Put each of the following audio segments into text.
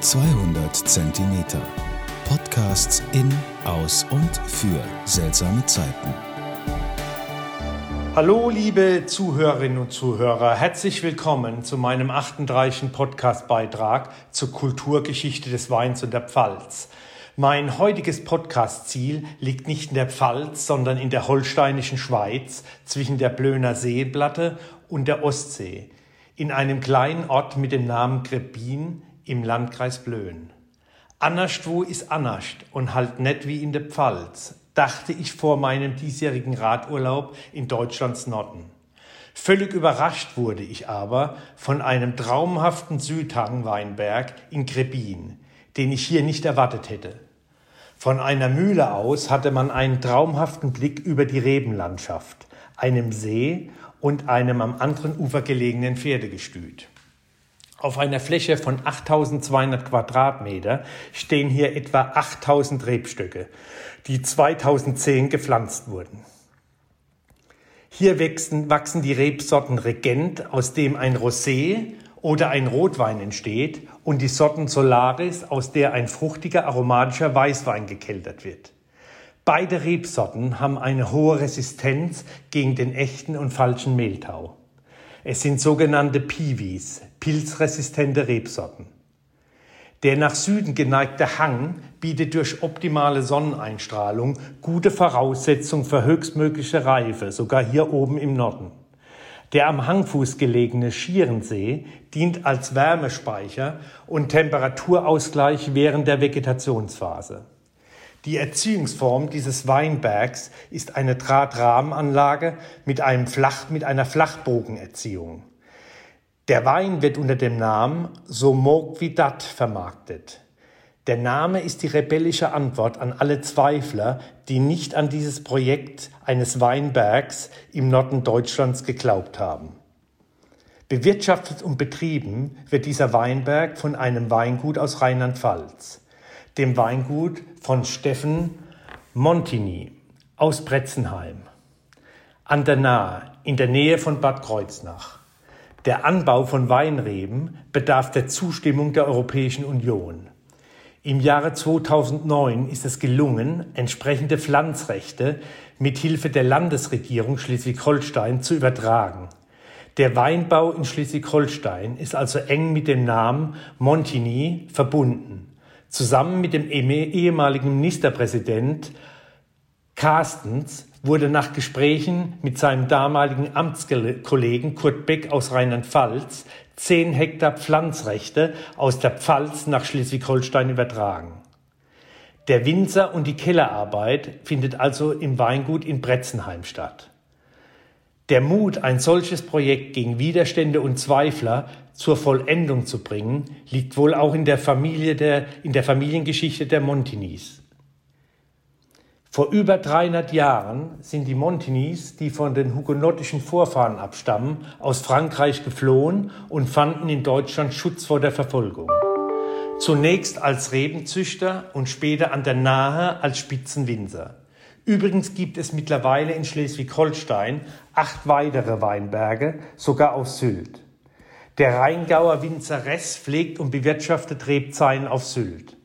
200 Zentimeter. Podcasts in, aus und für seltsame Zeiten. Hallo, liebe Zuhörerinnen und Zuhörer. Herzlich willkommen zu meinem 38. Podcast-Beitrag zur Kulturgeschichte des Weins und der Pfalz. Mein heutiges Podcast-Ziel liegt nicht in der Pfalz, sondern in der holsteinischen Schweiz zwischen der Blöner Seeplatte und der Ostsee, in einem kleinen Ort mit dem Namen Grebbin im Landkreis Blöen. Annascht wo ist annascht und halt net wie in der Pfalz, dachte ich vor meinem diesjährigen Radurlaub in Deutschlands Norden. Völlig überrascht wurde ich aber von einem traumhaften Südhang-Weinberg in Grebbin, den ich hier nicht erwartet hätte. Von einer Mühle aus hatte man einen traumhaften Blick über die Rebenlandschaft, einem See und einem am anderen Ufer gelegenen Pferdegestüt. Auf einer Fläche von 8200 Quadratmeter stehen hier etwa 8000 Rebstöcke, die 2010 gepflanzt wurden. Hier wachsen, wachsen die Rebsorten Regent, aus dem ein Rosé oder ein Rotwein entsteht, und die Sorten Solaris, aus der ein fruchtiger aromatischer Weißwein gekeltert wird. Beide Rebsorten haben eine hohe Resistenz gegen den echten und falschen Mehltau. Es sind sogenannte Piwis, pilzresistente Rebsorten. Der nach Süden geneigte Hang bietet durch optimale Sonneneinstrahlung gute Voraussetzungen für höchstmögliche Reife, sogar hier oben im Norden. Der am Hangfuß gelegene Schierensee dient als Wärmespeicher und Temperaturausgleich während der Vegetationsphase. Die Erziehungsform dieses Weinbergs ist eine Drahtrahmenanlage mit, Flach, mit einer Flachbogenerziehung. Der Wein wird unter dem Namen Somogvidat vermarktet. Der Name ist die rebellische Antwort an alle Zweifler, die nicht an dieses Projekt eines Weinbergs im Norden Deutschlands geglaubt haben. Bewirtschaftet und betrieben wird dieser Weinberg von einem Weingut aus Rheinland-Pfalz, dem Weingut von Steffen Montini aus Bretzenheim an der Nahe in der Nähe von Bad Kreuznach. Der Anbau von Weinreben bedarf der Zustimmung der Europäischen Union. Im Jahre 2009 ist es gelungen, entsprechende Pflanzrechte mit Hilfe der Landesregierung Schleswig-Holstein zu übertragen. Der Weinbau in Schleswig-Holstein ist also eng mit dem Namen Montigny verbunden. Zusammen mit dem ehemaligen Ministerpräsident Carstens wurde nach Gesprächen mit seinem damaligen Amtskollegen Kurt Beck aus Rheinland-Pfalz zehn Hektar Pflanzrechte aus der Pfalz nach Schleswig-Holstein übertragen. Der Winzer und die Kellerarbeit findet also im Weingut in Bretzenheim statt. Der Mut, ein solches Projekt gegen Widerstände und Zweifler zur Vollendung zu bringen, liegt wohl auch in der Familie der, in der Familiengeschichte der Montinis. Vor über 300 Jahren sind die Montigny's, die von den hugenottischen Vorfahren abstammen, aus Frankreich geflohen und fanden in Deutschland Schutz vor der Verfolgung. Zunächst als Rebenzüchter und später an der Nahe als Spitzenwinzer. Übrigens gibt es mittlerweile in Schleswig-Holstein acht weitere Weinberge, sogar auf Sylt. Der Rheingauer Winzer Ress pflegt und bewirtschaftet Rebzeilen auf Sylt.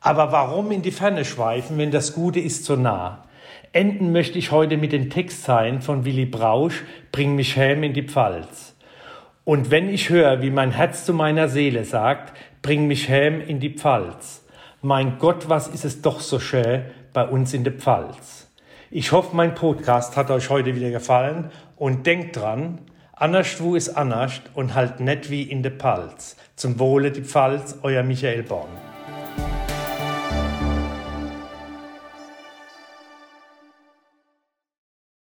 Aber warum in die Ferne schweifen, wenn das Gute ist so nah? Enden möchte ich heute mit den Textzeilen von Willy Brausch, Bring mich heim in die Pfalz. Und wenn ich höre, wie mein Herz zu meiner Seele sagt, Bring mich heim in die Pfalz. Mein Gott, was ist es doch so schön bei uns in der Pfalz. Ich hoffe, mein Podcast hat euch heute wieder gefallen und denkt dran, wo ist Anascht und halt net wie in der Pfalz. Zum Wohle die Pfalz, euer Michael Born.